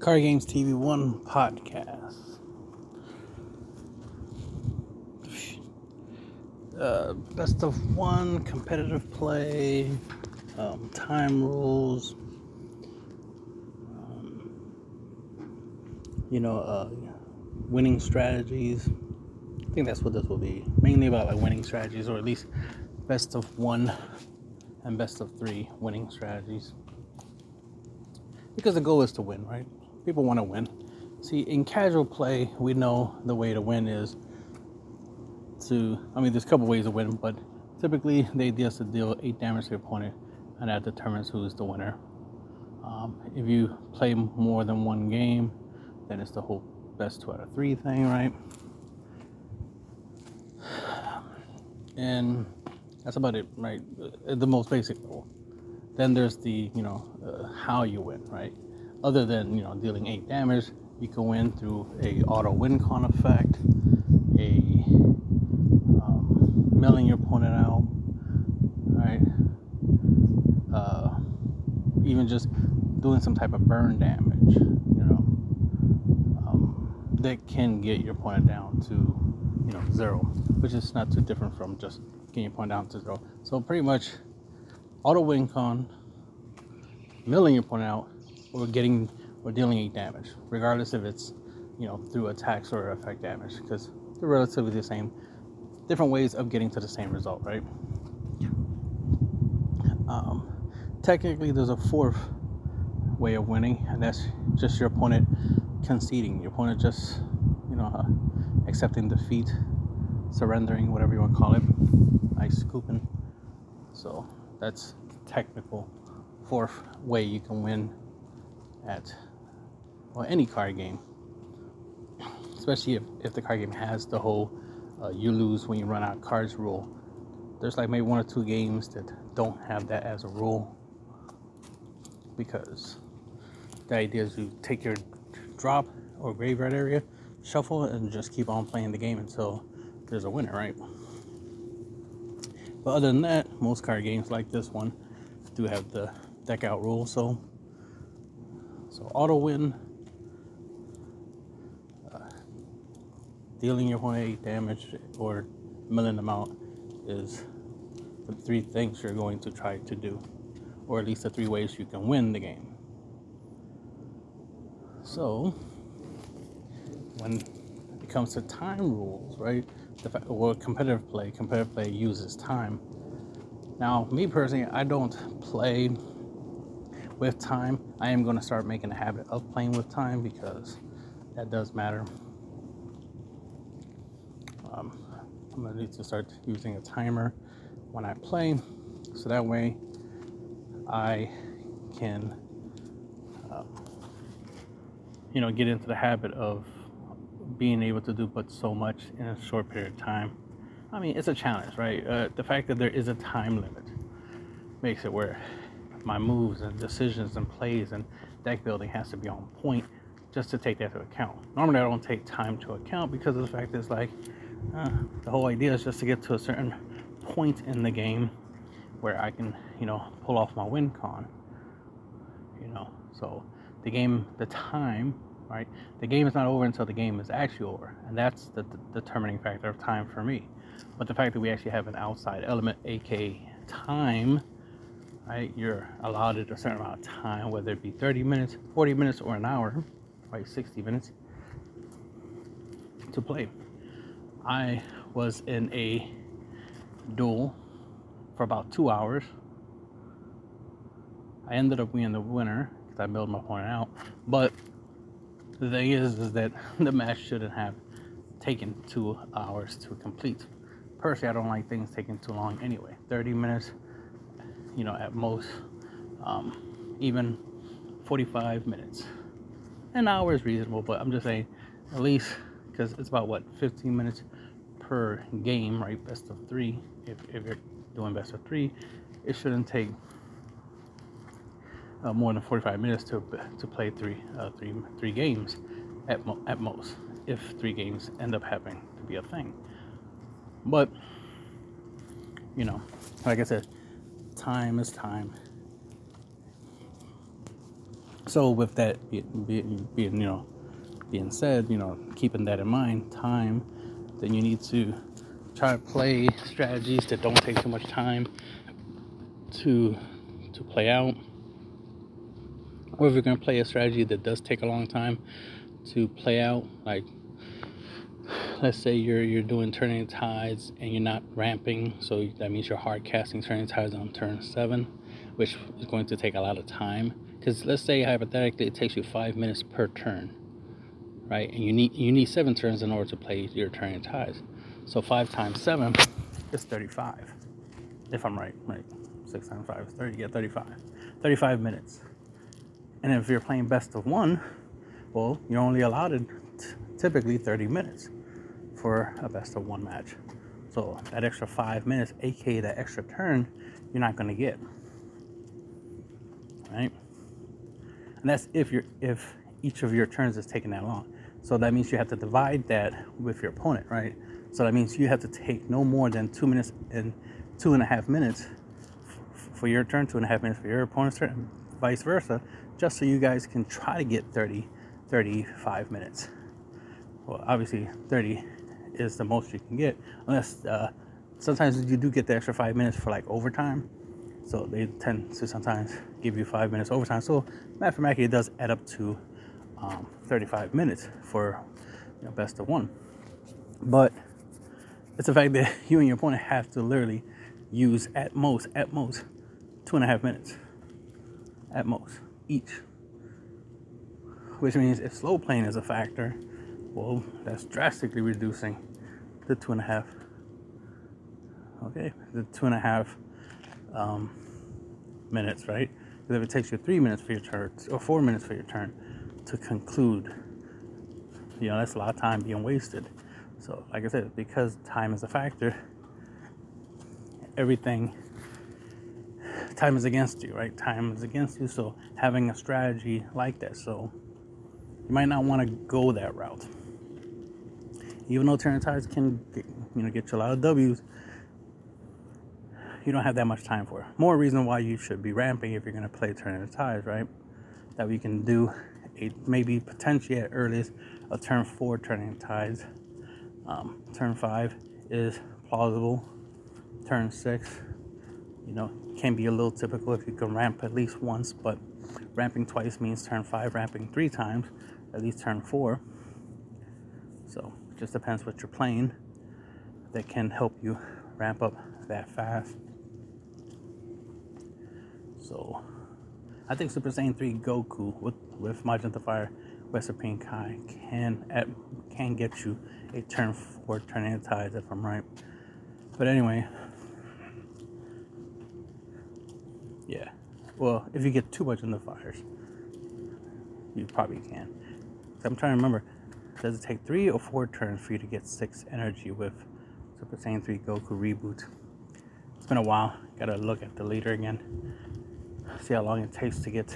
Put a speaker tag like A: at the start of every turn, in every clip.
A: Card Games TV 1 podcast. Uh, best of one, competitive play, um, time rules, um, you know, uh, winning strategies. I think that's what this will be. Mainly about like winning strategies, or at least best of one and best of three winning strategies. Because the goal is to win, right? People want to win. See, in casual play, we know the way to win is to, I mean, there's a couple ways to win, but typically the idea is to deal 8 damage to your opponent, and that determines who's the winner. Um, if you play more than one game, then it's the whole best 2 out of 3 thing, right? And that's about it, right? The most basic level. Then there's the, you know, uh, how you win, right? Other than, you know, dealing 8 damage, you can win through a auto win con effect, a milling your opponent out, right? Uh, even just doing some type of burn damage, you know, um, that can get your opponent down to, you know, zero, which is not too different from just getting your opponent down to zero. So pretty much, auto win con, milling your opponent out, or getting or dealing eight damage, regardless if it's, you know, through attacks or effect damage, because they're relatively the same different ways of getting to the same result, right? Um, technically, there's a fourth way of winning, and that's just your opponent conceding. Your opponent just, you know, uh, accepting defeat, surrendering, whatever you want to call it. Nice scooping. So that's technical fourth way you can win at well any card game, especially if, if the card game has the whole uh, you lose when you run out cards rule. There's like maybe one or two games that don't have that as a rule because the idea is you take your drop or graveyard area, shuffle, and just keep on playing the game until there's a winner, right? But other than that, most card games like this one do have the deck out rule. So, so auto win uh, dealing your 8 damage or milling them out is the three things you're going to try to do, or at least the three ways you can win the game. So, when it comes to time rules, right? The fact, or competitive play, competitive play uses time. Now, me personally, I don't play with time. I am going to start making a habit of playing with time because that does matter. Um, I'm gonna need to start using a timer when I play, so that way I can, uh, you know, get into the habit of being able to do but so much in a short period of time. I mean, it's a challenge, right? Uh, the fact that there is a time limit makes it where my moves and decisions and plays and deck building has to be on point just to take that to account. Normally, I don't take time to account because of the fact that it's like uh, the whole idea is just to get to a certain point in the game where I can, you know, pull off my win con. You know, so the game, the time, right? The game is not over until the game is actually over, and that's the, the determining factor of time for me. But the fact that we actually have an outside element, aka time, right? You're allotted a certain amount of time, whether it be 30 minutes, 40 minutes, or an hour, right? 60 minutes to play. I was in a duel for about two hours. I ended up being the winner because I bailed my opponent out. But the thing is, is that the match shouldn't have taken two hours to complete. Personally, I don't like things taking too long anyway. 30 minutes, you know, at most, um, even 45 minutes. An hour is reasonable, but I'm just saying, at least because it's about what 15 minutes per game, right? Best of three. If, if you're doing best of three, it shouldn't take uh, more than 45 minutes to to play three uh, three three games at mo- at most. If three games end up happening to be a thing, but you know, like I said, time is time. So with that being, you know being said, you know keeping that in mind, time, then you need to try to play strategies that don't take too much time to to play out. Or if you're gonna play a strategy that does take a long time to play out, like let's say you're you're doing turning tides and you're not ramping, so that means you're hard casting turning tides on turn seven, which is going to take a lot of time. Because let's say hypothetically it takes you five minutes per turn, right? And you need you need seven turns in order to play your turning tides. So five times seven is 35, if I'm right, right? Six times five is 30. Yeah, 35. 35 minutes. And if you're playing best of one, well, you're only allotted t- typically 30 minutes for a best of one match. So that extra five minutes, aka that extra turn, you're not to get. Right? And that's if you're if each of your turns is taking that long. So that means you have to divide that with your opponent, right? So that means you have to take no more than two minutes and two and a half minutes for your turn, two and a half minutes for your opponent's turn, and vice versa, just so you guys can try to get 30, 35 minutes. Well, obviously, 30 is the most you can get, unless uh, sometimes you do get the extra five minutes for like overtime. So they tend to sometimes give you five minutes overtime. So mathematically, it does add up to um, 35 minutes for you know, best of one. But it's the fact that you and your opponent have to literally use at most, at most, two and a half minutes. At most, each. Which means if slow playing is a factor, well, that's drastically reducing the two and a half. Okay, the two and a half um, minutes, right? Because if it takes you three minutes for your turn or four minutes for your turn to conclude, you know, that's a lot of time being wasted. So, like I said, because time is a factor, everything, time is against you, right? Time is against you. So, having a strategy like that, so you might not want to go that route. Even though turning tides can, get, you know, get you a lot of W's, you don't have that much time for. More reason why you should be ramping if you're going to play turning tides, right? That we can do a maybe potentially at earliest a turn four turning tides um, turn five is plausible. Turn six, you know, can be a little typical if you can ramp at least once, but ramping twice means turn five, ramping three times, at least turn four. So just depends what you're playing that can help you ramp up that fast. So I think Super Saiyan 3 Goku with, with Majin Fire West Supreme Kai can at, can get you a turn four turning the tides if I'm right. But anyway, yeah. Well, if you get too much in the fires, you probably can. I'm trying to remember. Does it take three or four turns for you to get six energy with Super Saiyan 3 Goku reboot? It's been a while. Gotta look at the leader again. See how long it takes to get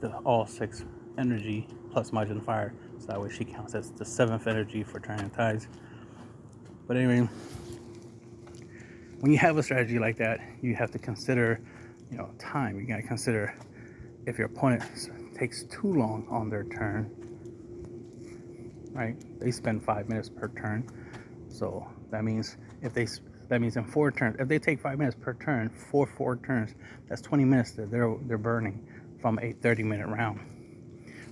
A: the all six energy plus Majin Fire. So that way she counts as the seventh energy for turning tides. But anyway, when you have a strategy like that, you have to consider, you know, time. You gotta consider if your opponent takes too long on their turn, right? They spend five minutes per turn. So that means if they that means in four turns, if they take five minutes per turn, four four turns, that's 20 minutes that they're they're burning from a 30 minute round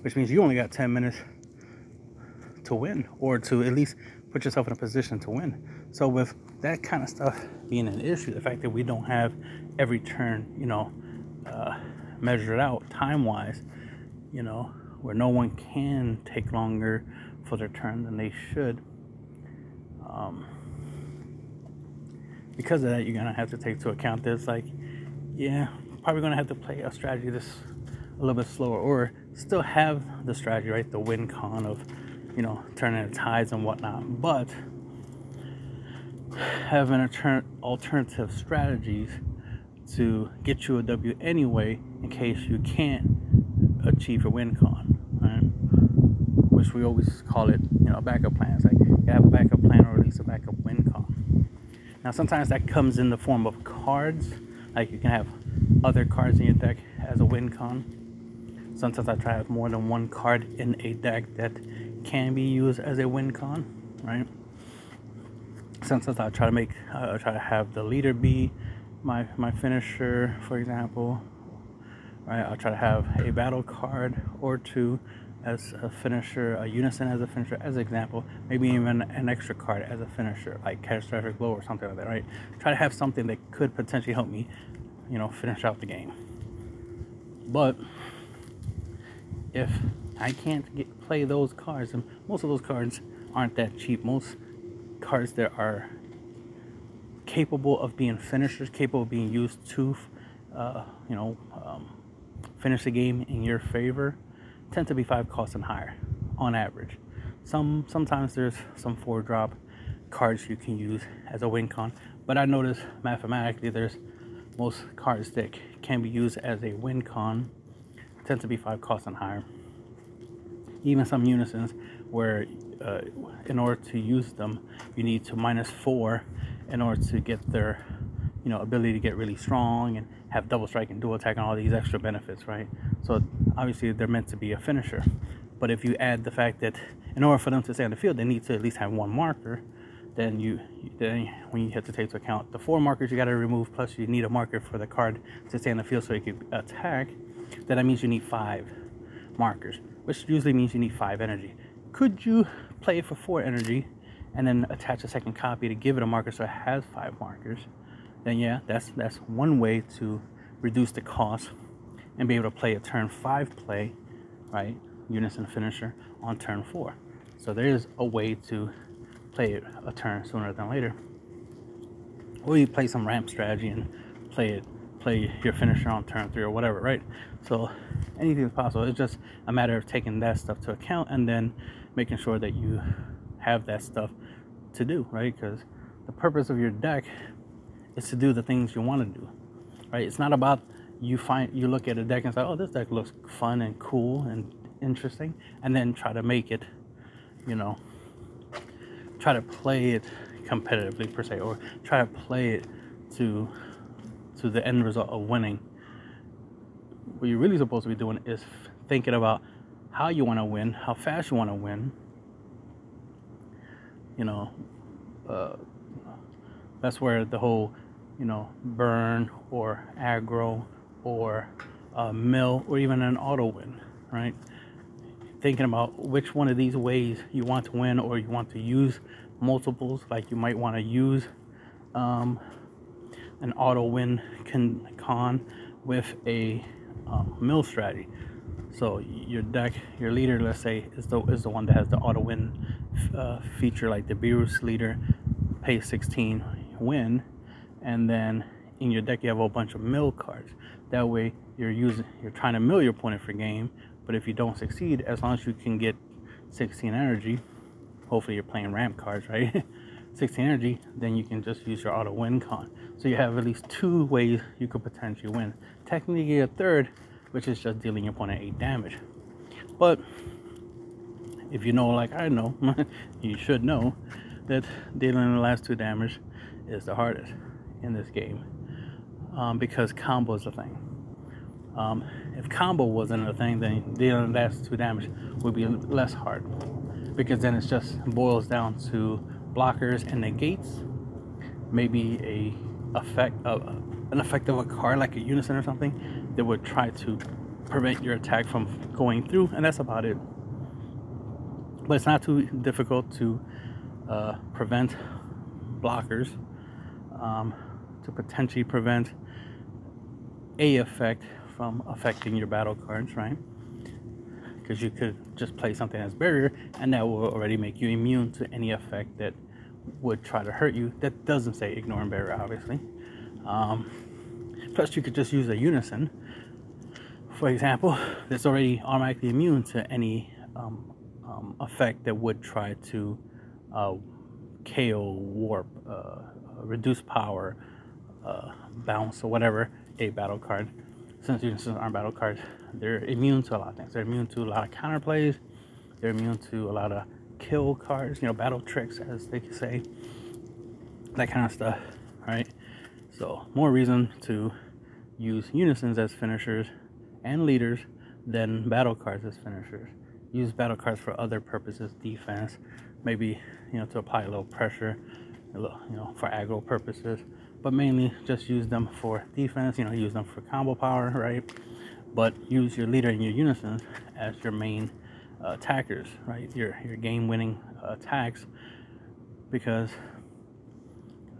A: which means you only got 10 minutes to win or to at least put yourself in a position to win. So with that kind of stuff being an issue, the fact that we don't have every turn, you know, uh, measured out time wise, you know, where no one can take longer for their turn than they should. Um, because of that, you're gonna have to take into account this. Like, yeah, probably gonna have to play a strategy this a little bit slower, or still have the strategy, right? The win con of, you know, turning the tides and whatnot, but having alter- alternative strategies to get you a W anyway in case you can't achieve your win con? We always call it, you know, a backup plan. It's like you have a backup plan or at least a backup win con. Now, sometimes that comes in the form of cards, like you can have other cards in your deck as a win con sometimes I try to have more than one card in a deck that can be used as a win con, right? Sometimes I try to make, uh, try to have the leader be my my finisher, for example. Right, I'll try to have a battle card or two as a finisher, a unison as a finisher, as an example, maybe even an extra card as a finisher, like catastrophic blow or something like that, right? Try to have something that could potentially help me, you know, finish out the game. But if I can't get, play those cards, and most of those cards aren't that cheap. Most cards that are capable of being finishers, capable of being used to, uh, you know, um, finish the game in your favor, tend to be five costs and higher on average. Some sometimes there's some four drop cards you can use as a win con, but I notice mathematically there's most cards that can be used as a win con tend to be five costs and higher. Even some unisons where uh, in order to use them you need to minus four in order to get their you know ability to get really strong and have double strike and dual attack and all these extra benefits, right? So obviously they're meant to be a finisher. But if you add the fact that in order for them to stay on the field, they need to at least have one marker, then you then when you have to take into account the four markers you got to remove, plus you need a marker for the card to stay on the field so you can attack. Then that means you need five markers, which usually means you need five energy. Could you play for four energy and then attach a second copy to give it a marker so it has five markers? Then yeah, that's that's one way to reduce the cost and be able to play a turn five play, right? Unison finisher on turn four. So there is a way to play it a turn sooner than later. Or you play some ramp strategy and play it play your finisher on turn three or whatever, right? So anything is possible. It's just a matter of taking that stuff to account and then making sure that you have that stuff to do, right? Because the purpose of your deck is to do the things you want to do, right? It's not about you find you look at a deck and say, oh, this deck looks fun and cool and interesting, and then try to make it, you know, try to play it competitively per se, or try to play it to to the end result of winning. What you're really supposed to be doing is thinking about how you want to win, how fast you want to win. You know, uh, that's where the whole you know, burn or aggro or a mill or even an auto win, right? Thinking about which one of these ways you want to win or you want to use multiples, like you might want to use um, an auto win con, con with a um, mill strategy. So your deck, your leader, let's say, is the is the one that has the auto win uh, feature, like the Beerus leader, pay 16 win, and then in your deck you have a whole bunch of mill cards. That way you're using you're trying to mill your opponent for game, but if you don't succeed, as long as you can get 16 energy, hopefully you're playing ramp cards, right? 16 energy, then you can just use your auto win con. So you have at least two ways you could potentially win. Technically a third, which is just dealing your opponent eight damage. But if you know like I know, you should know that dealing the last two damage is the hardest in this game um, because combo is a thing. Um, if combo wasn't a thing, then dealing last two damage would be less hard because then it just boils down to blockers and negates, maybe a effect of an effect of a card like a unison or something that would try to prevent your attack from going through, and that's about it. But it's not too difficult to uh, prevent blockers. Um, to potentially prevent a effect from affecting your battle cards, right? Because you could just play something as barrier, and that will already make you immune to any effect that would try to hurt you. That doesn't say ignoring barrier, obviously. Um, plus, you could just use a unison, for example, that's already automatically immune to any um, um, effect that would try to uh, KO, warp, uh, reduce power, uh, bounce or whatever a battle card. Since unisons aren't battle cards, they're immune to a lot of things. They're immune to a lot of counter plays. They're immune to a lot of kill cards, you know, battle tricks, as they say. That kind of stuff, right? So, more reason to use unisons as finishers and leaders than battle cards as finishers. Use battle cards for other purposes, defense, maybe you know to apply a little pressure, a little, you know for aggro purposes, but mainly just use them for defense. You know, use them for combo power, right? But use your leader and your unisons as your main uh, attackers, right? Your your game-winning uh, attacks, because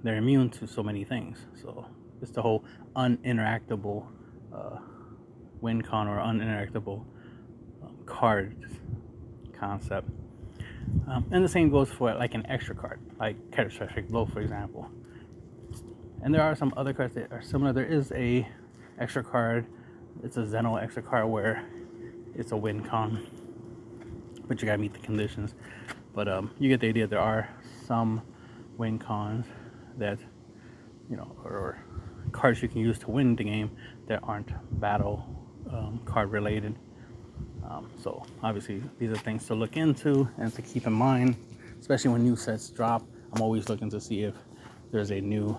A: they're immune to so many things. So it's the whole uninteractable uh, win con or uninteractable um, card concept. Um, and the same goes for like an extra card, like Catastrophic Blow, for example. And there are some other cards that are similar. There is a extra card. It's a Zeno extra card where it's a win con, but you gotta meet the conditions. But um, you get the idea. There are some win cons that you know, or cards you can use to win the game that aren't battle um, card related. Um, so obviously these are things to look into and to keep in mind, especially when new sets drop. I'm always looking to see if there's a new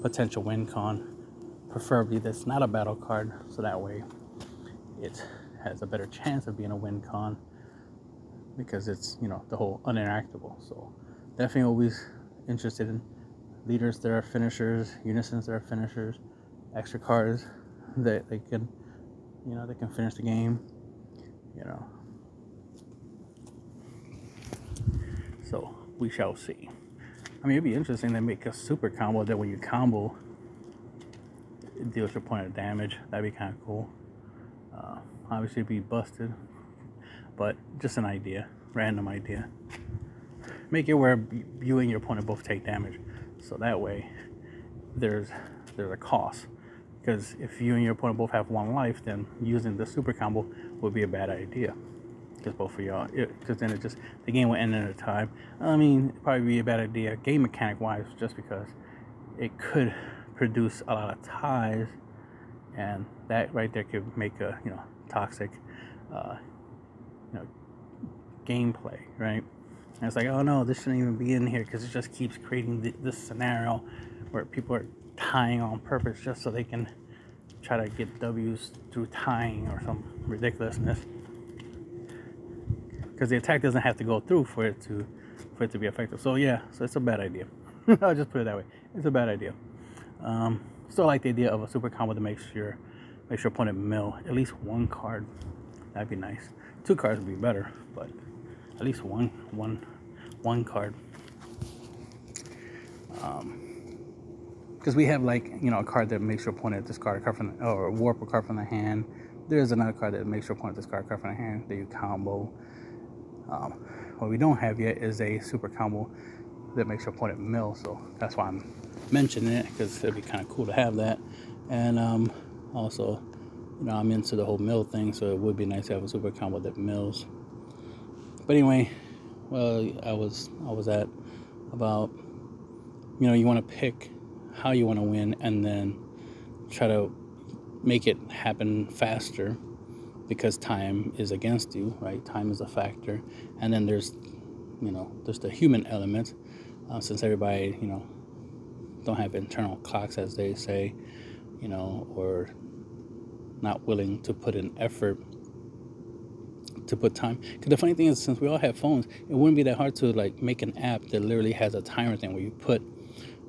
A: potential win con, preferably that's not a battle card, so that way it has a better chance of being a win con because it's you know the whole uninteractable. So definitely always interested in leaders that are finishers, unisons that are finishers, extra cards that they can, you know, they can finish the game, you know. So we shall see. I mean, it'd be interesting to make a super combo that when you combo, it deals your point of damage. That'd be kind of cool. Uh, obviously, be busted, but just an idea, random idea. Make it where you and your opponent both take damage. So that way, there's there's a cost. Because if you and your opponent both have one life, then using the super combo would be a bad idea. Because both of y'all, because then it just the game will end at a time. I mean, probably be a bad idea game mechanic wise, just because it could produce a lot of ties, and that right there could make a you know toxic, uh, you know, gameplay, right? And it's like, oh no, this shouldn't even be in here because it just keeps creating th- this scenario where people are tying on purpose just so they can try to get W's through tying or some ridiculousness. Because the attack doesn't have to go through for it to for it to be effective. So yeah, so it's a bad idea. I'll just put it that way. It's a bad idea. Um, still like the idea of a super combo that makes your makes your opponent mill at least one card. That'd be nice. Two cards would be better, but at least one one one card. Um, because we have like you know a card that makes your opponent discard a card from the, or warp a card from the hand. There's another card that makes your opponent discard a card from the hand that you combo. Um, what we don't have yet is a super combo that makes your opponent mill. So that's why I'm mentioning it because it'd be kind of cool to have that. And um, also, you know, I'm into the whole mill thing, so it would be nice to have a super combo that mills. But anyway, well, I was I was at about you know you want to pick how you want to win and then try to make it happen faster because time is against you, right? Time is a factor, and then there's you know there's the human element uh, since everybody you know don't have internal clocks as they say, you know, or not willing to put in effort to put time. Because the funny thing is, since we all have phones, it wouldn't be that hard to like make an app that literally has a timer thing where you put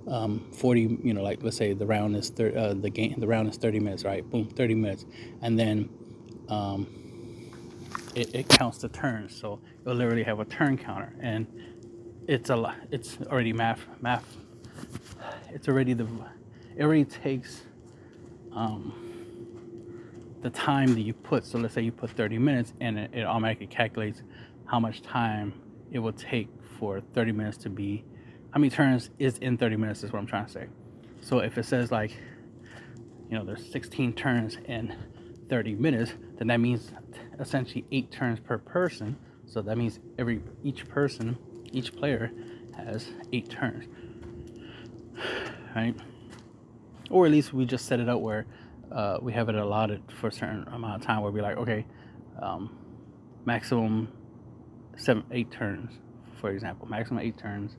A: um, 40, you know, like let's say the round is thir- uh, the game, the round is 30 minutes, right? Boom, 30 minutes, and then um, it, it counts the turns. So you'll literally have a turn counter, and it's a. It's already math, math. It's already the. It already takes. Um, the time that you put. So let's say you put 30 minutes and it, it automatically calculates how much time it will take for 30 minutes to be how many turns is in 30 minutes is what I'm trying to say. So if it says like you know there's 16 turns in 30 minutes, then that means essentially 8 turns per person. So that means every each person, each player has 8 turns. Right? Or at least we just set it up where uh, we have it allotted for a certain amount of time where we're like, okay, um, maximum seven, eight turns, for example, maximum eight turns.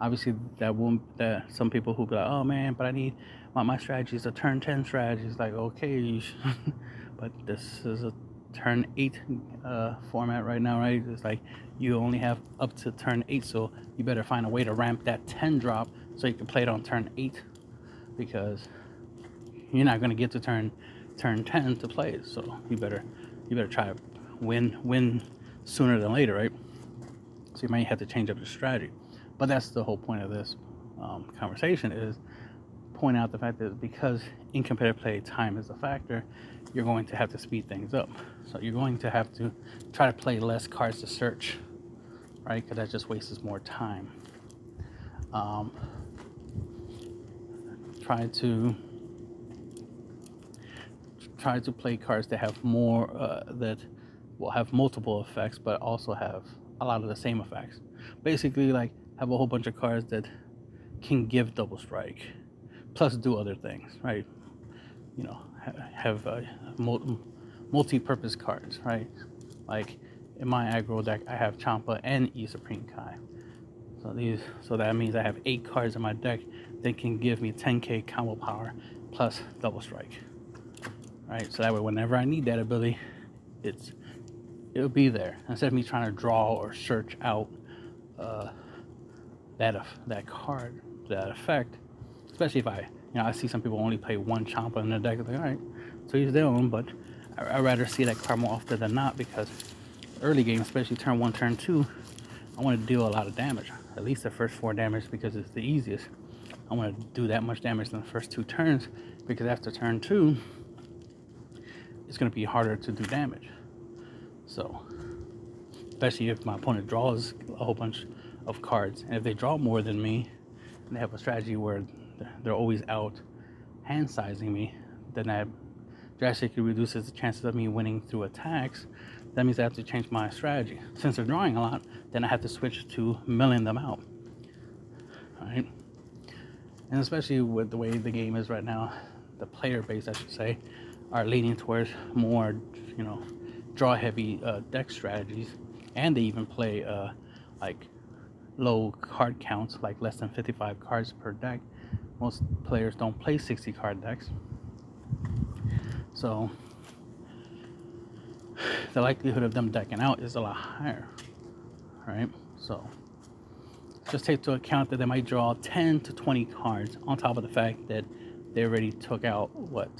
A: Obviously, that won't. That some people who be like, oh man, but I need my my strategy is a turn ten strategy. It's like okay, but this is a turn eight uh, format right now, right? It's like you only have up to turn eight, so you better find a way to ramp that 10 drop so you can play it on turn eight because you're not gonna get to turn turn 10 to play it. So you better you better try to win win sooner than later, right? So you might have to change up your strategy. But that's the whole point of this um, conversation is point out the fact that because in competitive play time is a factor, you're going to have to speed things up. So you're going to have to try to play less cards to search, right? Because that just wastes more time. Um, try to try to play cards that have more uh, that will have multiple effects, but also have a lot of the same effects. Basically, like have a whole bunch of cards that can give double strike, plus do other things, right? You know, have uh, multi-purpose cards, right? Like in my aggro deck, I have Champa and E Supreme Kai. So these, so that means I have eight cards in my deck that can give me 10k combo power plus double strike. Right, so that way, whenever I need that ability, it's it'll be there instead of me trying to draw or search out uh, that that card, that effect. Especially if I, you know, I see some people only play one Champa in their deck. It's like, all right, so he's their own, but I, would rather see that card more often than not because early game, especially turn one, turn two, I want to deal a lot of damage. At least the first four damage because it's the easiest. I want to do that much damage in the first two turns because after turn two, it's going to be harder to do damage. So, especially if my opponent draws a whole bunch of cards, and if they draw more than me, and they have a strategy where they're always out hand sizing me, then that drastically reduces the chances of me winning through attacks. That means I have to change my strategy. Since they're drawing a lot, then I have to switch to milling them out. Right? And especially with the way the game is right now, the player base, I should say, are leaning towards more, you know, draw heavy uh, deck strategies, and they even play uh, like low card counts, like less than 55 cards per deck. Most players don't play 60 card decks, so the likelihood of them decking out is a lot higher, right? So just take into account that they might draw 10 to 20 cards on top of the fact that they already took out what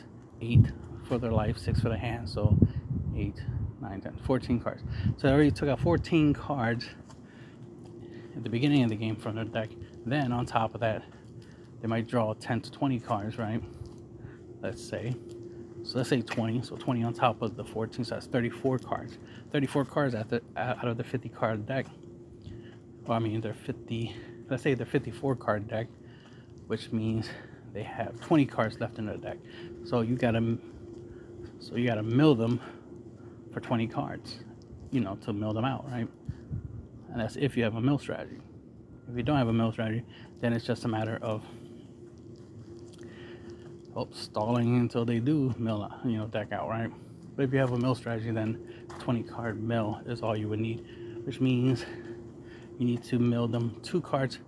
A: eight for their life, six for the hand, so 8, 9, 10, 14 cards. So they already took out 14 cards at the beginning of the game from their deck. Then on top of that, they might draw 10 to 20 cards, right? Let's say. So let's say 20. So 20 on top of the 14, so that's 34 cards. 34 cards out, the, out of the 50 card deck. Well, I mean, they're 50, let's say they're 54 card deck, which means they have 20 cards left in their deck. So you gotta so you got to mill them for 20 cards, you know, to mill them out, right? And that's if you have a mill strategy. If you don't have a mill strategy, then it's just a matter of oh, stalling until they do mill, you know, deck out, right? But if you have a mill strategy, then 20 card mill is all you would need, which means you need to mill them two cards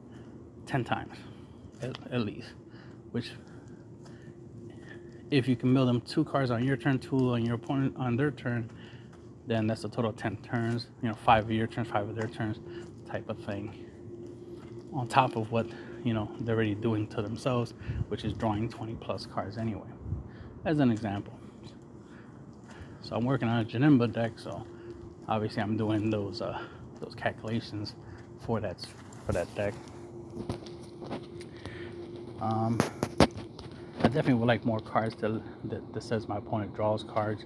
A: 10 times at, at least, which if you can mill them two cards on your turn, two on your opponent on their turn, then that's a total of 10 turns, you know, five of your turns, five of their turns, type of thing. On top of what, you know, they're already doing to themselves, which is drawing 20 plus cards anyway, as an example. So I'm working on a Janemba deck, so obviously I'm doing those uh, those calculations for that for that deck. Um, I definitely would like more cards that, that, that says my opponent draws cards,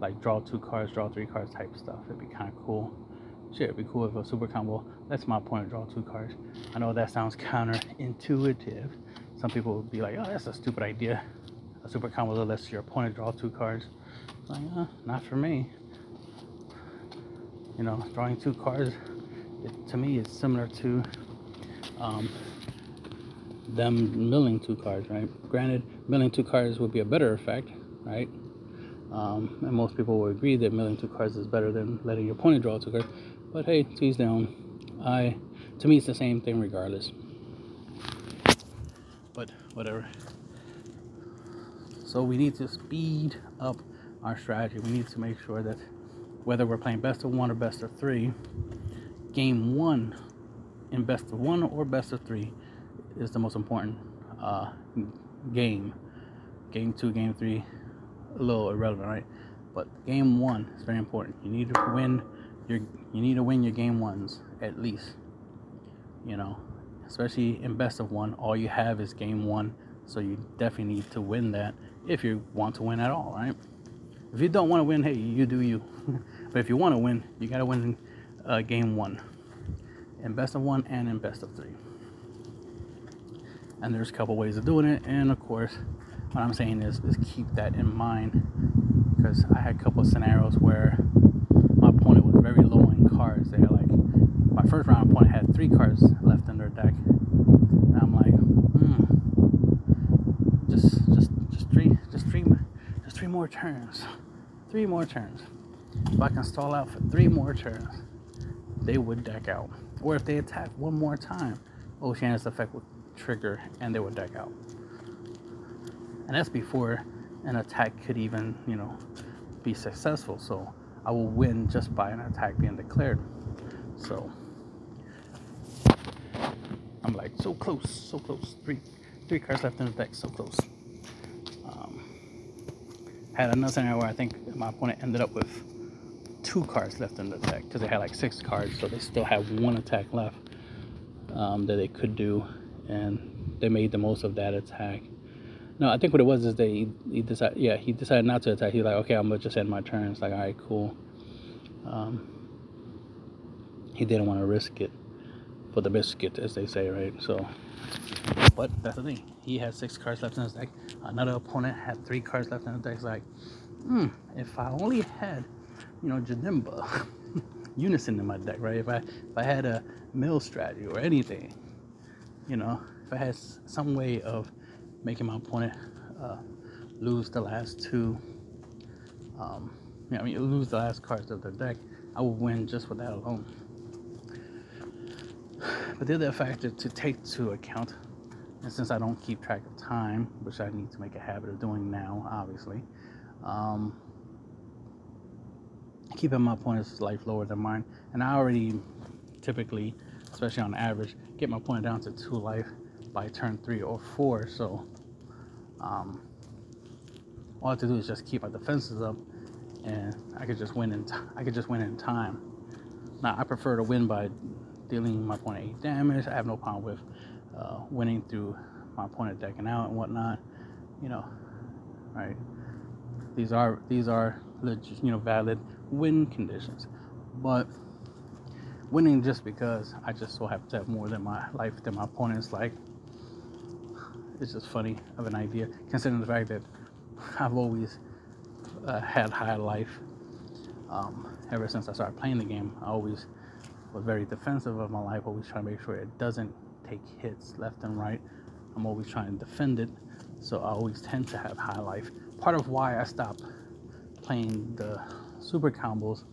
A: like draw two cards, draw three cards type stuff. It'd be kind of cool. Shit, it'd be cool if a super combo lets my opponent draw two cards. I know that sounds counterintuitive. Some people would be like, oh, that's a stupid idea. A super combo that lets your opponent draw two cards. Like, uh, not for me. You know, drawing two cards, it, to me, it's similar to um, them milling two cards, right? Granted, milling two cards would be a better effect, right? Um, and most people will agree that milling two cards is better than letting your opponent draw two cards. But hey, each their own. I, to me, it's the same thing regardless. But whatever. So we need to speed up our strategy. We need to make sure that whether we're playing best of one or best of three, game one in best of one or best of three is the most important uh, game. Game two, game three, a little irrelevant, right? But game one is very important. You need to win your you need to win your game ones at least. You know, especially in best of one, all you have is game one, so you definitely need to win that if you want to win at all, right? If you don't want to win, hey, you do you. but if you want to win, you gotta win uh, game one, in best of one and in best of three. And there's a couple ways of doing it, and of course, what I'm saying is, is keep that in mind because I had a couple of scenarios where very low in cards. They had like my first round opponent had three cards left in their deck, and I'm like, hmm, just just just three just three just three more turns, three more turns. If I can stall out for three more turns, they would deck out. Or if they attack one more time, Oceanus effect would trigger and they would deck out. And that's before an attack could even, you know, be successful. So I will win just by an attack being declared. So I'm like so close, so close. Three, three cards left in the deck, so close. Um, had another scenario where I think my opponent ended up with two cards left in the deck because they had like six cards, so they still had one attack left um, that they could do, and they made the most of that attack. No, I think what it was is they he decided yeah he decided not to attack. He's like okay I'm gonna just end my turn. It's like all right cool. Um, he didn't want to risk it for the biscuit as they say right. So, but that's the thing. He had six cards left in his deck. Another opponent had three cards left in his deck. It's like, hmm, if I only had you know, Janemba, Unison in my deck, right? If I if I had a mill strategy or anything, you know, if I had some way of making my opponent uh, lose the last two, um, know, I mean, lose the last cards of their deck, I would win just with that alone. But the other factor to take to account, and since I don't keep track of time, which I need to make a habit of doing now, obviously, um, keeping my opponent's life lower than mine. And I already typically, especially on average, get my opponent down to two life by turn three or four. So um, all I have to do is just keep my defenses up, and I could just win in. T- I could just win in time. Now I prefer to win by dealing my eight damage. I have no problem with uh, winning through my opponent decking out and whatnot. You know, right? These are these are legit, you know valid win conditions. But winning just because I just so happen to have more than my life than my opponents, like it's just funny of an idea, considering the fact that I've always uh, had high life. Um, ever since I started playing the game, I always was very defensive of my life, always trying to make sure it doesn't take hits left and right. I'm always trying to defend it, so I always tend to have high life. Part of why I stopped playing the super combos,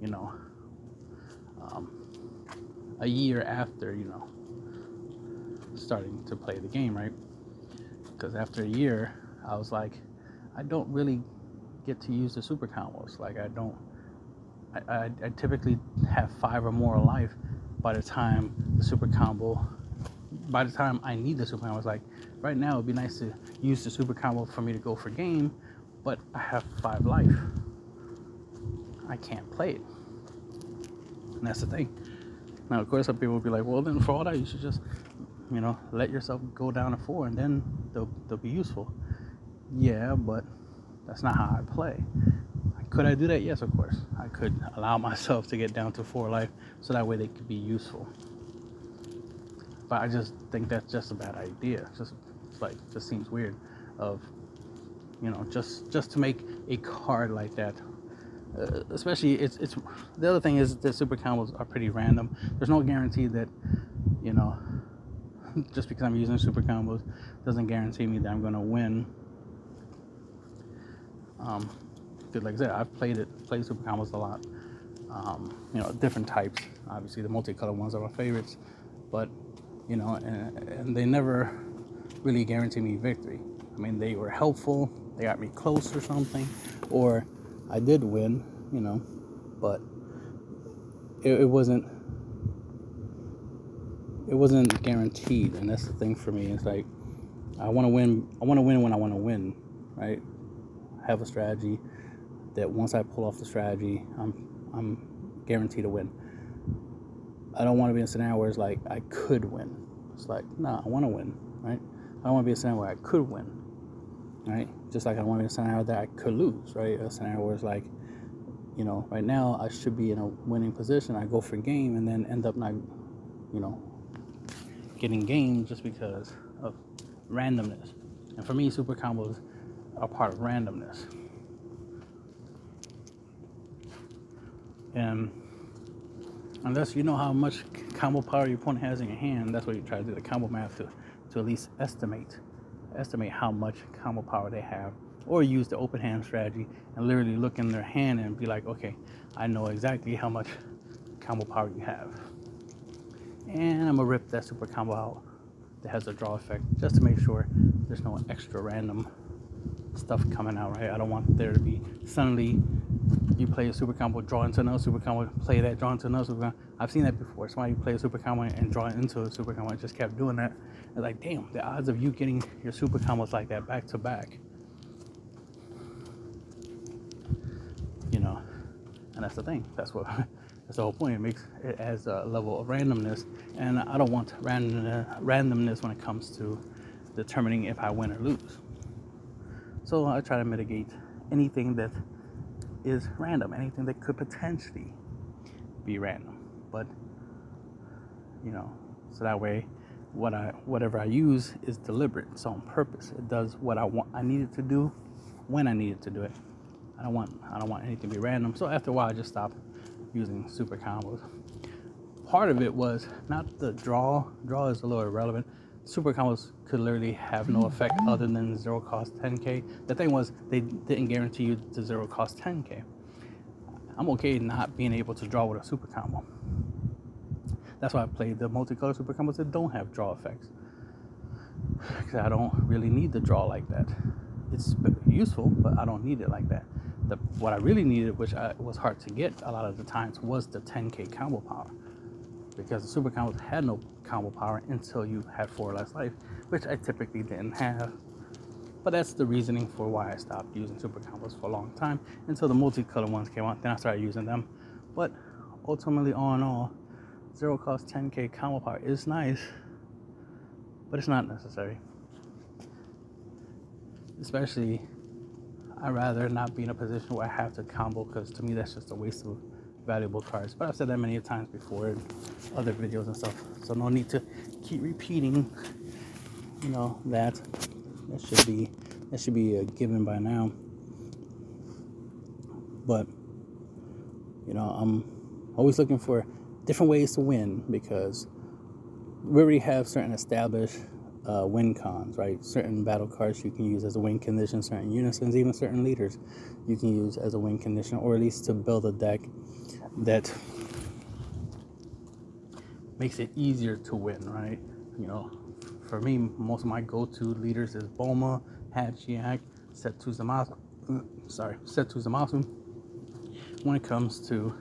A: you know, um, a year after, you know, starting to play the game, right? Because after a year, I was like, I don't really get to use the super combos. Like, I don't, I, I, I typically have five or more life by the time the super combo, by the time I need the super combo. I was like, right now, it'd be nice to use the super combo for me to go for game, but I have five life. I can't play it. And that's the thing. Now, of course, some people will be like, well, then for all that, you should just, you know, let yourself go down to four and then they'll, they'll be useful. Yeah, but that's not how I play. Could I do that? Yes, of course. I could allow myself to get down to four life so that way they could be useful. But I just think that's just a bad idea. Just like just seems weird of you know just just to make a card like that uh, especially it's it's the other thing is that super combos are pretty random. There's no guarantee that you know just because I'm using super combos doesn't guarantee me that I'm gonna win. Um, like I said, I've played it, played super combos a lot. Um, you know, different types. Obviously, the multicolored ones are my favorites, but you know, and, and they never really guarantee me victory. I mean, they were helpful. They got me close or something, or I did win, you know, but it, it wasn't it wasn't guaranteed, and that's the thing for me. It's like I want to win. I want to win when I want to win, right? I have a strategy that once I pull off the strategy, I'm I'm guaranteed to win. I don't want to be in a scenario where it's like I could win. It's like, nah, I want to win, right? I don't want to be in a scenario where I could win, right? Just like I want to be in a scenario that I could lose, right? A scenario where it's like, you know, right now I should be in a winning position. I go for a game and then end up not, you know, getting game just because of randomness. And for me, super combos are part of randomness. And unless you know how much combo power your opponent has in your hand, that's what you try to do the combo math to, to at least estimate estimate how much combo power they have, or use the open hand strategy and literally look in their hand and be like, okay, I know exactly how much combo power you have. And I'm gonna rip that super combo out that has a draw effect just to make sure there's no extra random stuff coming out, right? I don't want there to be suddenly you play a super combo, draw into another super combo, play that, draw into another super combo. I've seen that before. Somebody play a super combo and draw into a super combo just kept doing that. It's like, damn, the odds of you getting your super combos like that back to back. You know, and that's the thing. That's what that's the whole point. It makes it adds a level of randomness, and I don't want random randomness when it comes to determining if I win or lose. So I try to mitigate anything that is random, anything that could potentially be random. But you know, so that way what I whatever I use is deliberate. It's on purpose. It does what I want I need it to do when I need it to do it. I don't want I don't want anything to be random. So after a while I just stopped using super combos. Part of it was not the draw. Draw is a little irrelevant. Super combos could literally have no effect other than zero cost 10k. The thing was they didn't guarantee you the zero cost 10k. I'm okay not being able to draw with a super combo. That's why I played the multicolor super combos that don't have draw effects. Because I don't really need the draw like that. It's useful, but I don't need it like that. The, what I really needed, which I, was hard to get a lot of the times, was the 10k combo power. Because the super combos had no combo power until you had four less life, which I typically didn't have. But that's the reasoning for why I stopped using super combos for a long time until the multicolor ones came out. Then I started using them. But ultimately, all in all, zero cost 10k combo power is nice, but it's not necessary. Especially, I'd rather not be in a position where I have to combo because to me that's just a waste of valuable cards. But I've said that many times before in other videos and stuff, so no need to keep repeating. You know that that should be that should be a given by now. But you know, I'm always looking for different ways to win because we already have certain established uh, win cons, right? Certain battle cards you can use as a win condition, certain unisons, even certain leaders you can use as a win condition, or at least to build a deck that makes it easier to win, right? You know, for me, most of my go-to leaders is Bulma, Hatchiyack, Setu Zamasu. Sorry, Setu Zamasu. When it comes to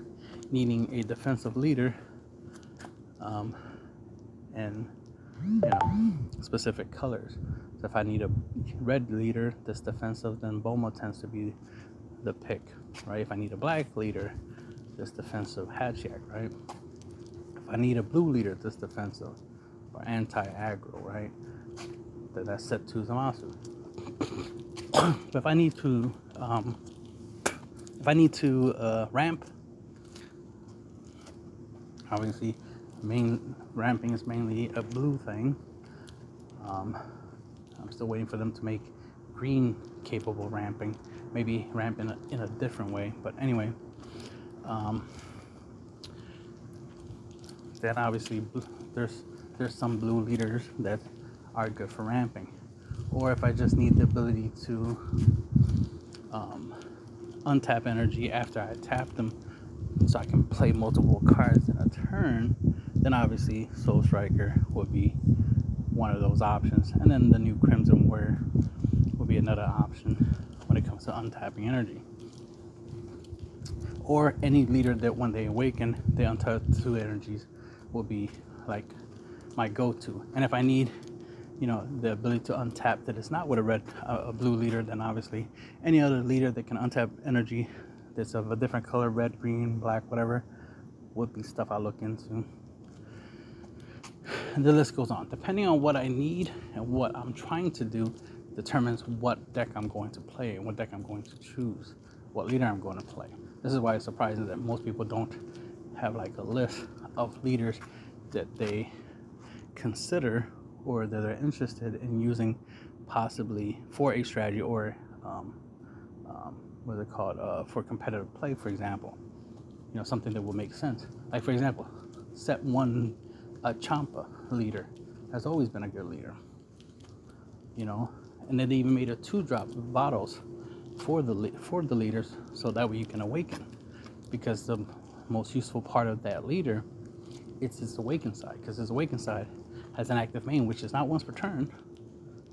A: needing a defensive leader, um, and you know, specific colors. So if I need a red leader that's defensive, then Bulma tends to be the pick, right? If I need a black leader that's defensive, Hatchiyack, right? If I need a blue leader that's defensive or anti-aggro, right? Then that's set to Zamasu. but if I need to, um, if I need to uh, ramp, obviously main ramping is mainly a blue thing. Um, I'm still waiting for them to make green capable ramping. Maybe ramp in a, in a different way. But anyway, um, then obviously there's there's some blue leaders that are good for ramping. Or if I just need the ability to um, untap energy after I tap them so I can play multiple cards in a turn, then obviously Soul Striker would be one of those options. And then the new Crimson Warrior would be another option when it comes to untapping energy. or any leader that when they awaken, they untap two energies will be like my go-to. And if I need, you know, the ability to untap that is not with a red, a blue leader, then obviously any other leader that can untap energy that's of a different color, red, green, black, whatever, would be stuff I look into. And the list goes on. Depending on what I need and what I'm trying to do, determines what deck I'm going to play and what deck I'm going to choose, what leader I'm going to play. This is why it's surprising that most people don't have like a list of leaders that they consider or that they're interested in using possibly for a strategy or um, um, what is it called uh, for competitive play, for example. You know, something that will make sense. Like for example, set one a Champa leader has always been a good leader. You know, and then they even made a two drop bottles for the for the leaders, so that way you can awaken, because the most useful part of that leader, it's his awaken side, because his awaken side has an active main, which is not once per turn,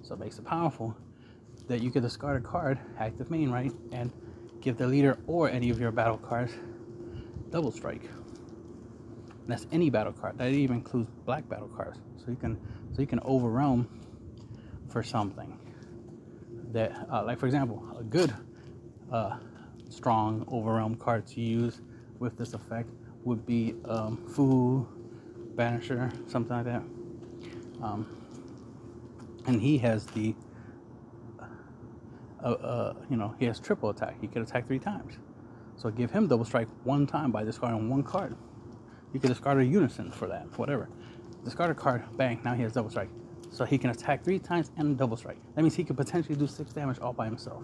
A: so it makes it powerful. That you can discard a card, active main, right, and give the leader or any of your battle cards double strike. That's any battle card. That even includes black battle cards. So you can so you can overwhelm for something that, uh, like for example, a good uh, strong overwhelm card to use with this effect would be um, Fu Banisher, something like that. Um, and he has the, uh, uh, you know, he has triple attack. He can attack three times. So give him double strike one time by discarding one card. You can discard a unison for that, whatever. Discard a card, bang, now he has double strike. So he can attack three times and double strike. That means he could potentially do six damage all by himself.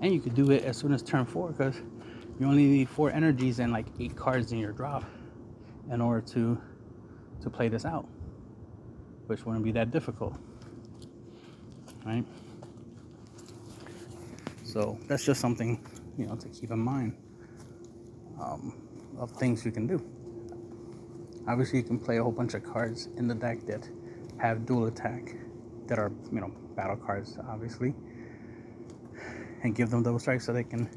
A: And you could do it as soon as turn four because you only need four energies and like eight cards in your drop in order to to play this out. Which wouldn't be that difficult. Right? So that's just something, you know, to keep in mind um, of things you can do. Obviously, you can play a whole bunch of cards in the deck that have dual attack, that are, you know, battle cards, obviously, and give them double strike so they can,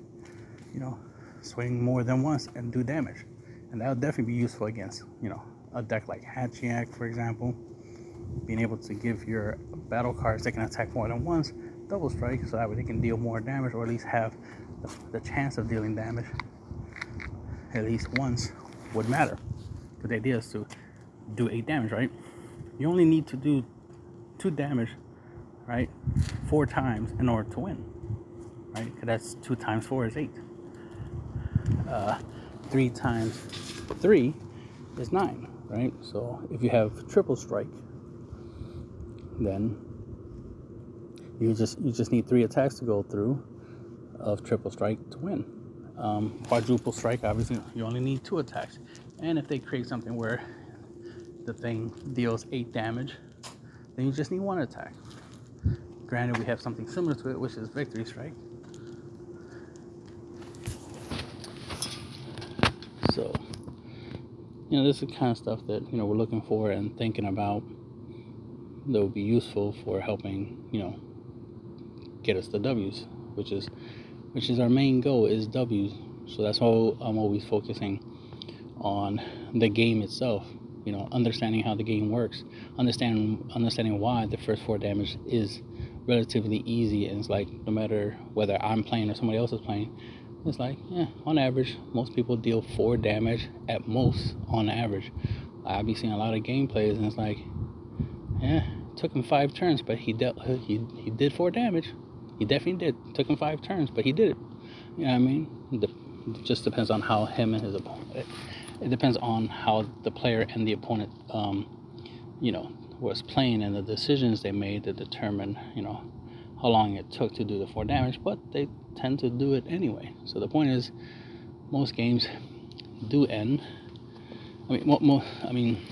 A: you know, swing more than once and do damage. And that would definitely be useful against, you know, a deck like Hatchiyack, for example. Being able to give your battle cards that can attack more than once double strike so that way they can deal more damage or at least have the, the chance of dealing damage at least once would matter. Because the idea is to do 8 damage, right? You only need to do 2 damage, right? 4 times in order to win, right? Because that's 2 times 4 is 8. Uh, 3 times 3 is 9, right? So if you have triple strike, then you just you just need three attacks to go through of triple strike to win. Um, quadruple strike, obviously, you only need two attacks. And if they create something where the thing deals eight damage, then you just need one attack. Granted, we have something similar to it, which is Victory Strike. So, you know, this is the kind of stuff that, you know, we're looking for and thinking about that would be useful for helping, you know, get us the W's, which is which is our main goal is W's. So that's why I'm always focusing on the game itself. You know, understanding how the game works, understanding understanding why the first four damage is relatively easy, and it's like no matter whether I'm playing or somebody else is playing, it's like yeah, on average, most people deal four damage at most on average. I be seeing a lot of gameplays, and it's like, yeah, took him five turns, but he dealt he he did four damage. He definitely did. Took him five turns, but he did it. You know what I mean? it just depends on how him and his opponent it depends on how the player and the opponent, um, you know, was playing and the decisions they made to determine, you know, how long it took to do the four damage. But they tend to do it anyway. So the point is, most games do end. I mean, mo- mo- I mean,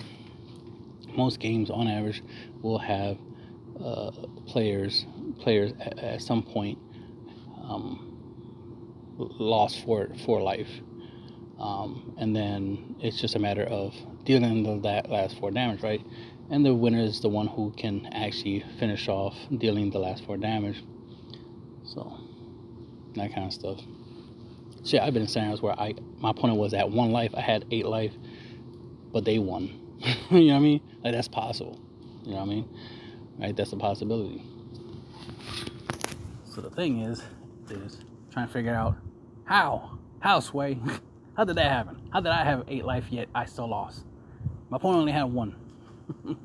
A: most games on average will have uh, players players at, at some point um, lost for for life um, and then it's just a matter of dealing with that last four damage, right? And the winner is the one who can actually finish off dealing the last four damage. So, that kind of stuff. shit, I've been in scenarios where I my opponent was at one life, I had eight life, but they won. you know what I mean? Like that's possible. You know what I mean? Right? That's a possibility. So the thing is, is trying to figure out how, how sway, how did that happen? How did I have eight life yet I still lost? My opponent only had one.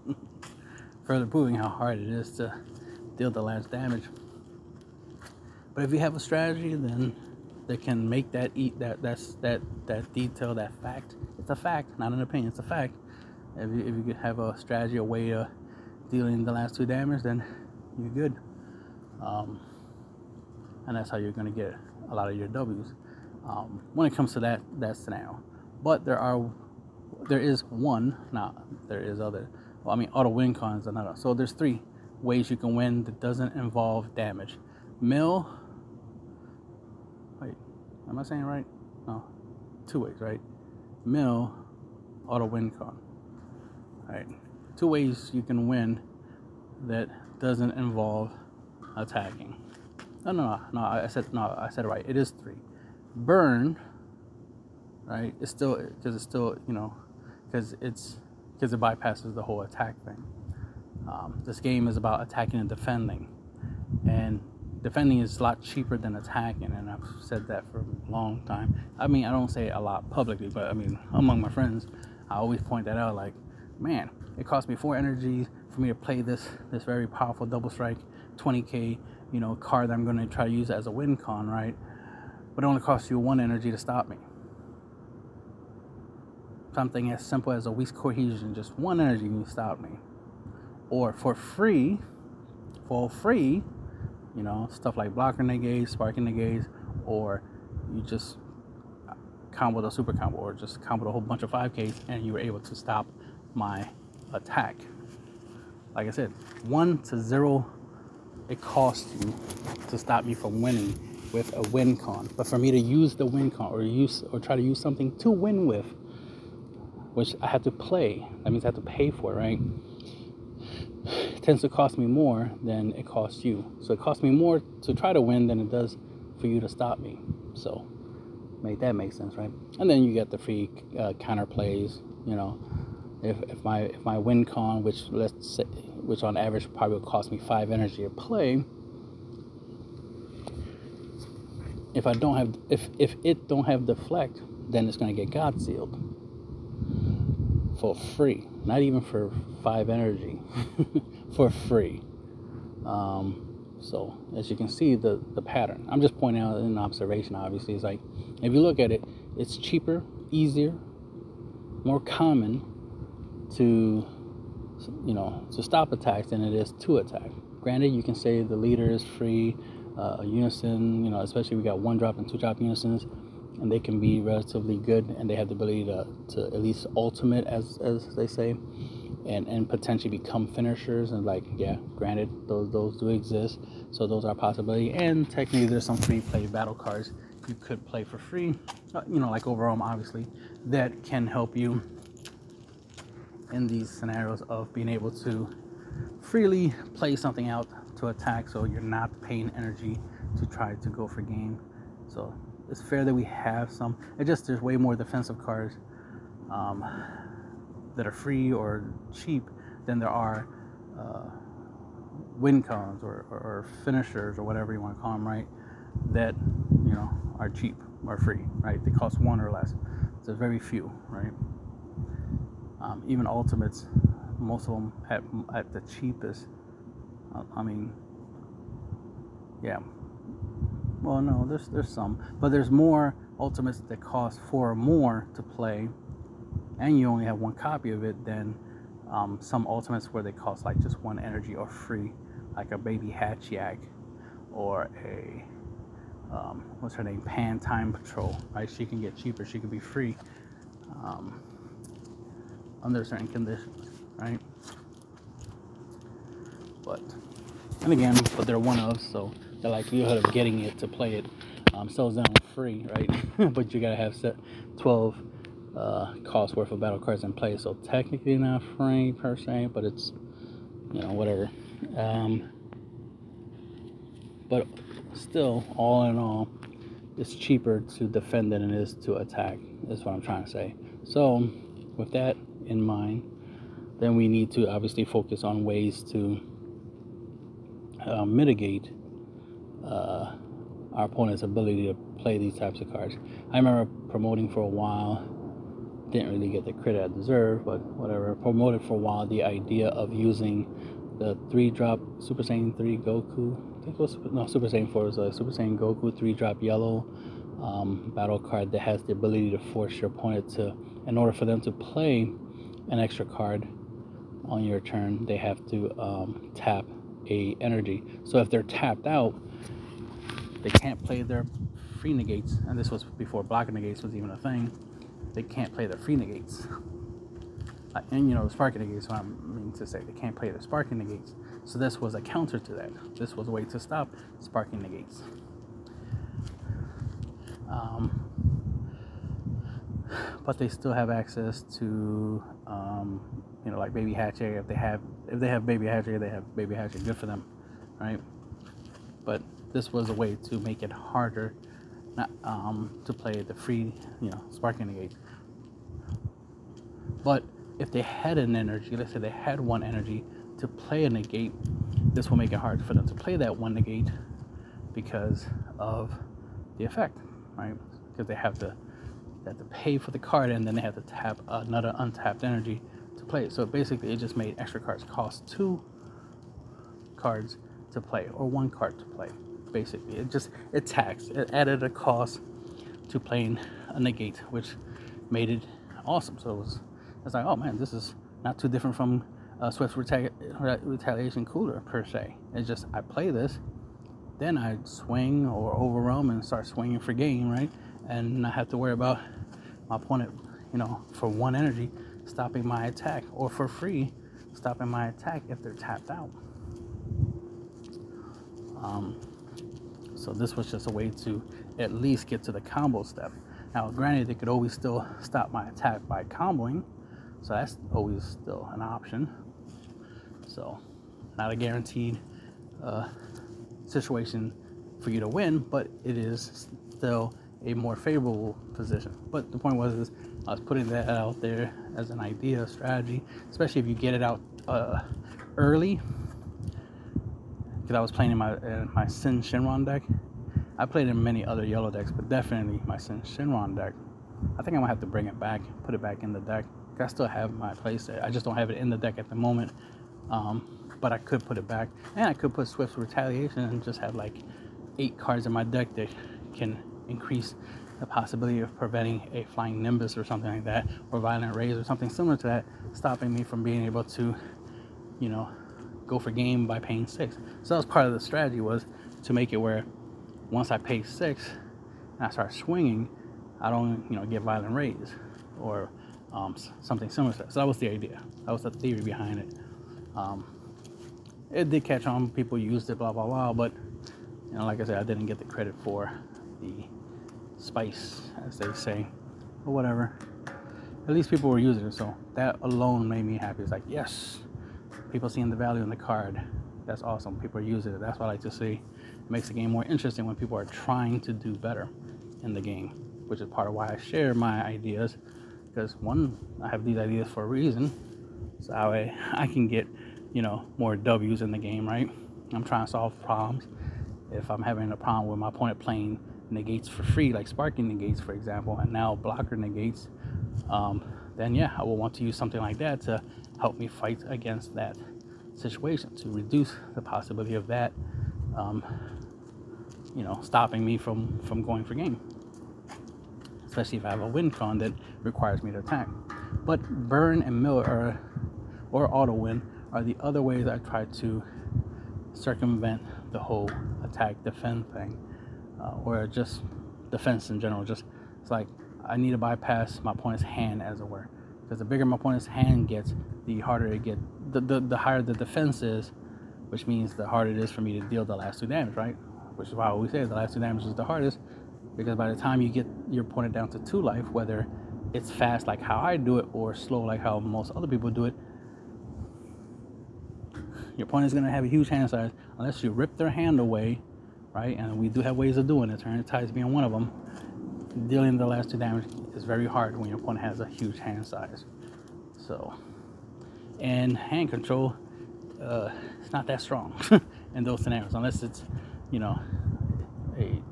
A: Further proving how hard it is to deal the last damage. But if you have a strategy, then that can make that eat that that's that that detail that fact. It's a fact, not an opinion. It's a fact. If you, if you have a strategy, a way of dealing the last two damage, then you're good. Um, and that's how you're going to get a lot of your W's um, when it comes to that that scenario. But there are there is one now there is other. Well, I mean, auto win cons another. So there's three ways you can win that doesn't involve damage. Mill. Wait, am I saying right? No, two ways, right? Mill, auto win con. All right, two ways you can win that doesn't involve attacking. No, no, no, no. I said no. I said it right. It is three. Burn, right? It's still because it's still you know because it's because it bypasses the whole attack thing. Um, this game is about attacking and defending, and defending is a lot cheaper than attacking. And I've said that for a long time. I mean, I don't say it a lot publicly, but I mean, among my friends, I always point that out. Like, man, it cost me four energy for me to play this this very powerful double strike, 20k you know, car that I'm going to try to use as a win con, right? But it only costs you one energy to stop me. Something as simple as a weak cohesion, just one energy you stop me. Or for free, for free, you know, stuff like blocker negate, sparking negate, or you just combo the super combo, or just combo a whole bunch of 5Ks and you were able to stop my attack. Like I said, one to zero it costs you to stop me from winning with a win con. But for me to use the win con or use or try to use something to win with, which I have to play, that means I have to pay for, it, right? It tends to cost me more than it costs you. So it costs me more to try to win than it does for you to stop me. So make that make sense, right? And then you get the free uh, counter plays, you know. If, if my if my win con, which let's say which on average probably would cost me five energy a play. If I don't have, if if it don't have deflect, then it's gonna get God sealed for free, not even for five energy, for free. Um, so as you can see, the the pattern. I'm just pointing out an observation. Obviously, it's like if you look at it, it's cheaper, easier, more common to you know, to stop attacks than it is to attack. Granted, you can say the leader is free, uh, unison, you know, especially we got one drop and two drop unisons, and they can be relatively good, and they have the ability to, to at least ultimate, as as they say, and and potentially become finishers. And like, yeah, granted, those those do exist, so those are a possibility. And technically, there's some free play battle cards you could play for free, uh, you know, like Overwhelm, obviously, that can help you in these scenarios of being able to freely play something out to attack so you're not paying energy to try to go for game. So it's fair that we have some. It just there's way more defensive cards um, that are free or cheap than there are uh, win cons or, or, or, finishers or whatever you want to call them, right? That you know are cheap or free, right? They cost one or less. So very few, right? Um, even ultimates, most of them at, at the cheapest. Uh, I mean, yeah. Well, no, there's there's some, but there's more ultimates that cost four or more to play, and you only have one copy of it than um, some ultimates where they cost like just one energy or free, like a baby Hatchiyack or a um, what's her name, Pan Time Patrol. Right, she can get cheaper. She can be free. Um, under certain conditions, right? But, and again, but they're one of, so the likelihood of getting it to play it um, sells down free, right? but you gotta have set 12 uh, cost worth of battle cards in play, so technically not free per se, but it's, you know, whatever. Um, but still, all in all, it's cheaper to defend than it is to attack. Is what I'm trying to say. So, with that in mind, then we need to obviously focus on ways to uh, mitigate uh, our opponent's ability to play these types of cards. I remember promoting for a while, didn't really get the credit I deserved, but whatever. Promoted for a while the idea of using the three drop Super Saiyan 3 Goku. I think it was no Super Saiyan 4 was a Super Saiyan Goku three drop yellow um, battle card that has the ability to force your opponent to, in order for them to play an extra card on your turn, they have to um, tap a energy. So if they're tapped out, they can't play their free negates, and this was before blocking negates was even a thing. They can't play their free negates. Uh, and you know, the sparking negates, what I mean to say, they can't play the sparking negates. So this was a counter to that. This was a way to stop sparking negates. Um, but they still have access to, um, you know, like baby hatchet. If they have, if they have baby hatchet, they have baby hatchet. Good for them, right? But this was a way to make it harder not, um, to play the free, you know, sparking negate. But if they had an energy, let's say they had one energy to play a negate, this will make it hard for them to play that one negate because of the effect, right? Because they have to they have to pay for the card and then they have to tap another untapped energy to play it. So basically, it just made extra cards cost two cards to play or one card to play basically. It just it taxed. It added a cost to playing a negate, which made it awesome. So it was it's like, oh man, this is not too different from uh, Swift's Retali- Retaliation Cooler per se. It's just I play this, then I swing or overwhelm and start swinging for game, right? And not have to worry about my opponent, you know, for one energy stopping my attack or for free stopping my attack if they're tapped out. Um, so this was just a way to at least get to the combo step. Now, granted, they could always still stop my attack by comboing, so that's always still an option. So, not a guaranteed uh, situation for you to win, but it is still a more favorable position. But the point was, is I was putting that out there as an idea, strategy, especially if you get it out uh, early because I was playing in my in my Syn Shenron deck. I played in many other yellow decks, but definitely my Syn Shenron deck. I think I'm gonna have to bring it back, put it back in the deck. I still have my place there. I just don't have it in the deck at the moment. Um, but I could put it back, and I could put Swift's Retaliation and just have like eight cards in my deck that can increase the possibility of preventing a flying nimbus or something like that, or violent rays or something similar to that, stopping me from being able to, you know, go for game by paying six. So that was part of the strategy was to make it where once I pay six and I start swinging, I don't you know get violent rays or um, something similar to that. So that was the idea. That was the theory behind it. Um, it did catch on. People used it, blah blah blah. But you know, like I said, I didn't get the credit for the spice, as they say, or whatever. At least people were using it, so that alone made me happy. It's like, yes, people seeing the value in the card. That's awesome. People are using it. That's what I like to see. It makes the game more interesting when people are trying to do better in the game, which is part of why I share my ideas. Because one, I have these ideas for a reason, so I can get you know more W's in the game, right? I'm trying to solve problems. If I'm having a problem with my opponent playing negates for free, like sparking negates, for example, and now blocker negates, um, then yeah, I will want to use something like that to help me fight against that situation to reduce the possibility of that, um, you know, stopping me from from going for game. Especially if I have a win con that requires me to attack. But burn and mill or auto win are the other ways I try to circumvent the whole attack defend thing, uh, or just defense in general. Just it's like I need to bypass my opponent's hand, as it were because the bigger my opponent's hand gets, the harder it get. The, the the higher the defense is, which means the harder it is for me to deal the last two damage, right? Which is why we say the last two damage is the hardest, because by the time you get your opponent down to two life, whether it's fast like how I do it or slow like how most other people do it, your opponent is gonna have a huge hand size unless you rip their hand away right? And we do have ways of doing it. Turning tides being one of them. Dealing the last two damage is very hard when your opponent has a huge hand size. So, and hand control, uh, it's not that strong in those scenarios unless it's, you know, a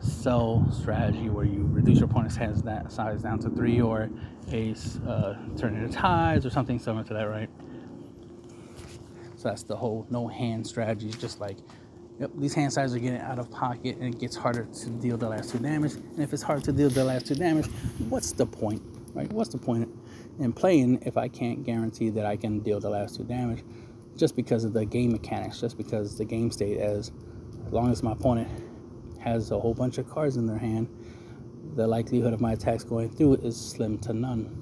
A: sell strategy where you reduce your opponent's hand size down to three, or a uh, turn into tides or something similar to that, right? So that's the whole no hand strategy. Just like, yep, these hand sizes are getting out of pocket and it gets harder to deal the last two damage. And if it's hard to deal the last two damage, what's the point, right? What's the point in playing if I can't guarantee that I can deal the last two damage just because of the game mechanics, just because the game state as, as long as my opponent has a whole bunch of cards in their hand, the likelihood of my attacks going through is slim to none.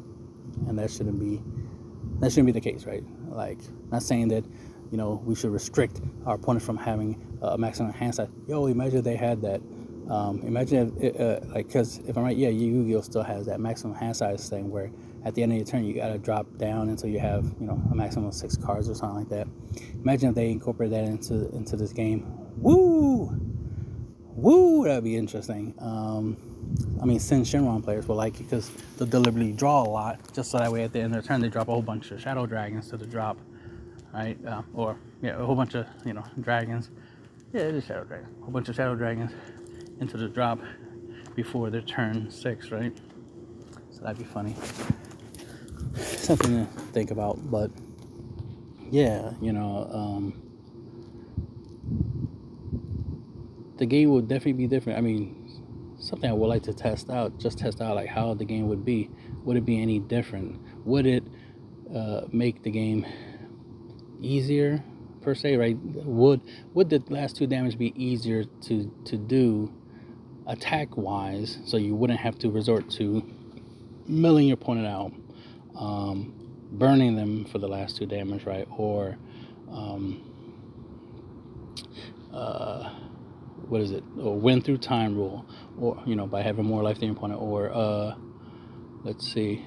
A: And that shouldn't be that shouldn't be the case, right? Like not saying that you know, we should restrict our opponent from having a maximum hand size. Yo, imagine they had that. Um, imagine if, uh, like, because if I'm right, yeah, Yu-Gi-Oh still has that maximum hand size thing where at the end of your turn you gotta drop down until you have, you know, a maximum of six cards or something like that. Imagine if they incorporate that into into this game. Woo, woo, that'd be interesting. Um, I mean, Syn Shenron players will like it because they'll deliberately draw a lot, just so that way at the end of their turn they drop a whole bunch of Shadow Dragons to the drop right? Uh, or yeah, a whole bunch of you know dragons. Yeah, it is shadow dragon. A whole bunch of shadow dragons into the drop before their turn six, right? So that'd be funny. Something to think about, but yeah, you know, um, the game would definitely be different. I mean, something I would like to test out, just test out like how the game would be. Would it be any different? Would it uh, make the game easier per se, right? Would would the last two damage be easier to to do attack wise, so you wouldn't have to resort to milling your opponent out, um, burning them for the last two damage, right? Or um, uh, what is it? Or win through time rule, or you know by having more life than your opponent, or uh, let's see.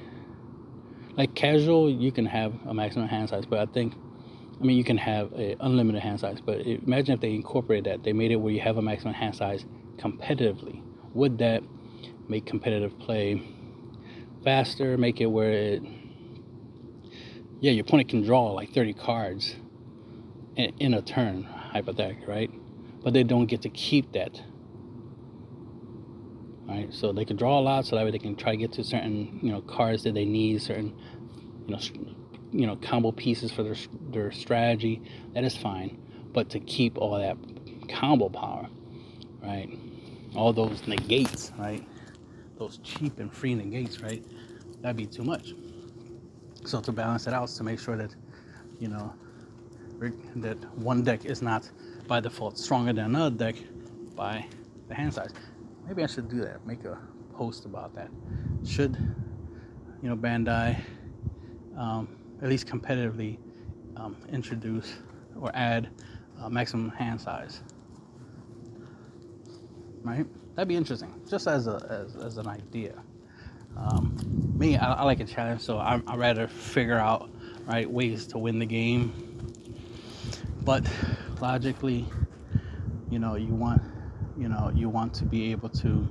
A: Like casual, you can have a maximum hand size, but I think I mean, you can have unlimited hand size, but imagine if they incorporated that. They made it where you have a maximum hand size competitively. Would that make competitive play faster? Make it where it, yeah, your opponent can draw like 30 cards in, in a turn, hypothetically, right? But they don't get to keep that. Right, so they can draw a lot, so that way they can try to get to certain, you know, cards that they need, certain, you know, you know combo pieces for their their strategy, that is fine. But to keep all that combo power, right? All those negates, right? Those cheap and free negates, right? That'd be too much. So to balance it out, to make sure that you know that one deck is not by default stronger than another deck by the hand size. Maybe I should do that. Make a post about that. Should you know Bandai um, at least competitively, um, introduce or add uh, maximum hand size. Right? That'd be interesting, just as a as, as an idea. Um, me, I, I, like a challenge, so I, I rather figure out right ways to win the game. But logically, you know, you want you know you want to be able to,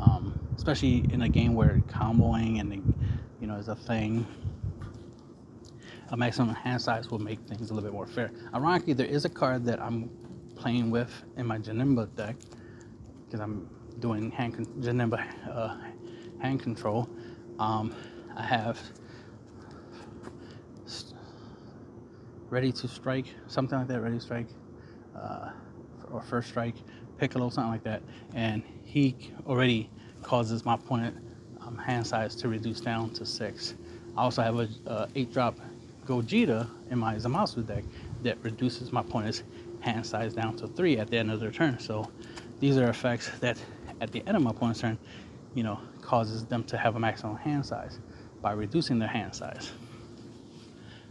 A: um, especially in a game where comboing and you know is a thing a maximum hand size will make things a little bit more fair. Ironically, there is a card that I'm playing with in my Janemba deck because I'm doing hand con- uh, hand control. Um, I have st- ready to strike, something like that, ready to strike, uh, or first strike, Piccolo, something like that, and he already causes my opponent um, hand size to reduce down to six. I also have a uh, eight drop Gogeta in my Zamasu deck that reduces my opponent's hand size down to three at the end of their turn. So these are effects that at the end of my opponent's turn, you know, causes them to have a maximum hand size by reducing their hand size.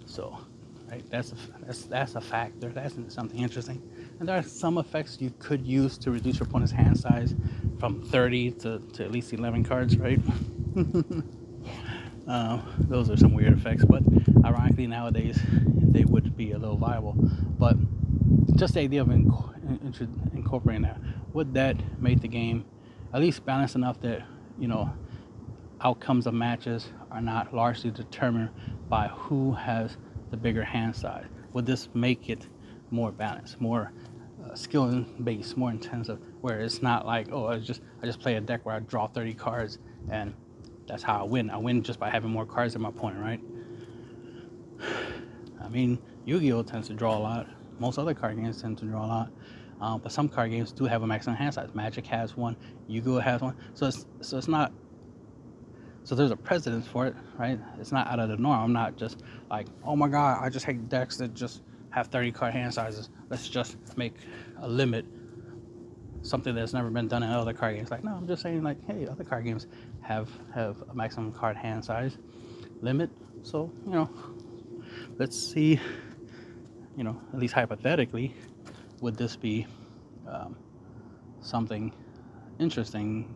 A: So, right, that's a, that's that's a factor. That's something interesting. And there are some effects you could use to reduce your opponent's hand size from 30 to, to at least 11 cards, right? Uh, those are some weird effects, but ironically nowadays they would be a little viable. But just the idea of intro- incorporating that, would that make the game at least balanced enough that you know outcomes of matches are not largely determined by who has the bigger hand size? Would this make it more balanced, more uh, skill based, more intensive, where it's not like oh I just I just play a deck where I draw 30 cards and that's how I win. I win just by having more cards than my opponent, right? I mean, Yu-Gi-Oh tends to draw a lot. Most other card games tend to draw a lot. Um, but some card games do have a maximum hand size. Magic has one. Yu-Gi-Oh has one. So it's so it's not. So there's a precedence for it, right? It's not out of the norm. I'm not just like, oh my god, I just hate decks that just have 30 card hand sizes. Let's just make a limit. Something that's never been done in other card games. Like, no, I'm just saying, like, hey, other card games have have a maximum card hand size limit. So you know, let's see. You know, at least hypothetically, would this be um, something interesting,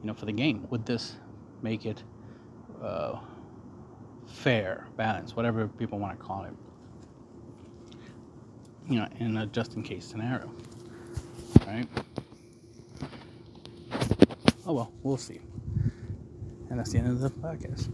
A: you know, for the game? Would this make it uh, fair, balanced, whatever people want to call it? You know, in a just-in-case scenario, right? Oh well, we'll see. And that's the end of the podcast.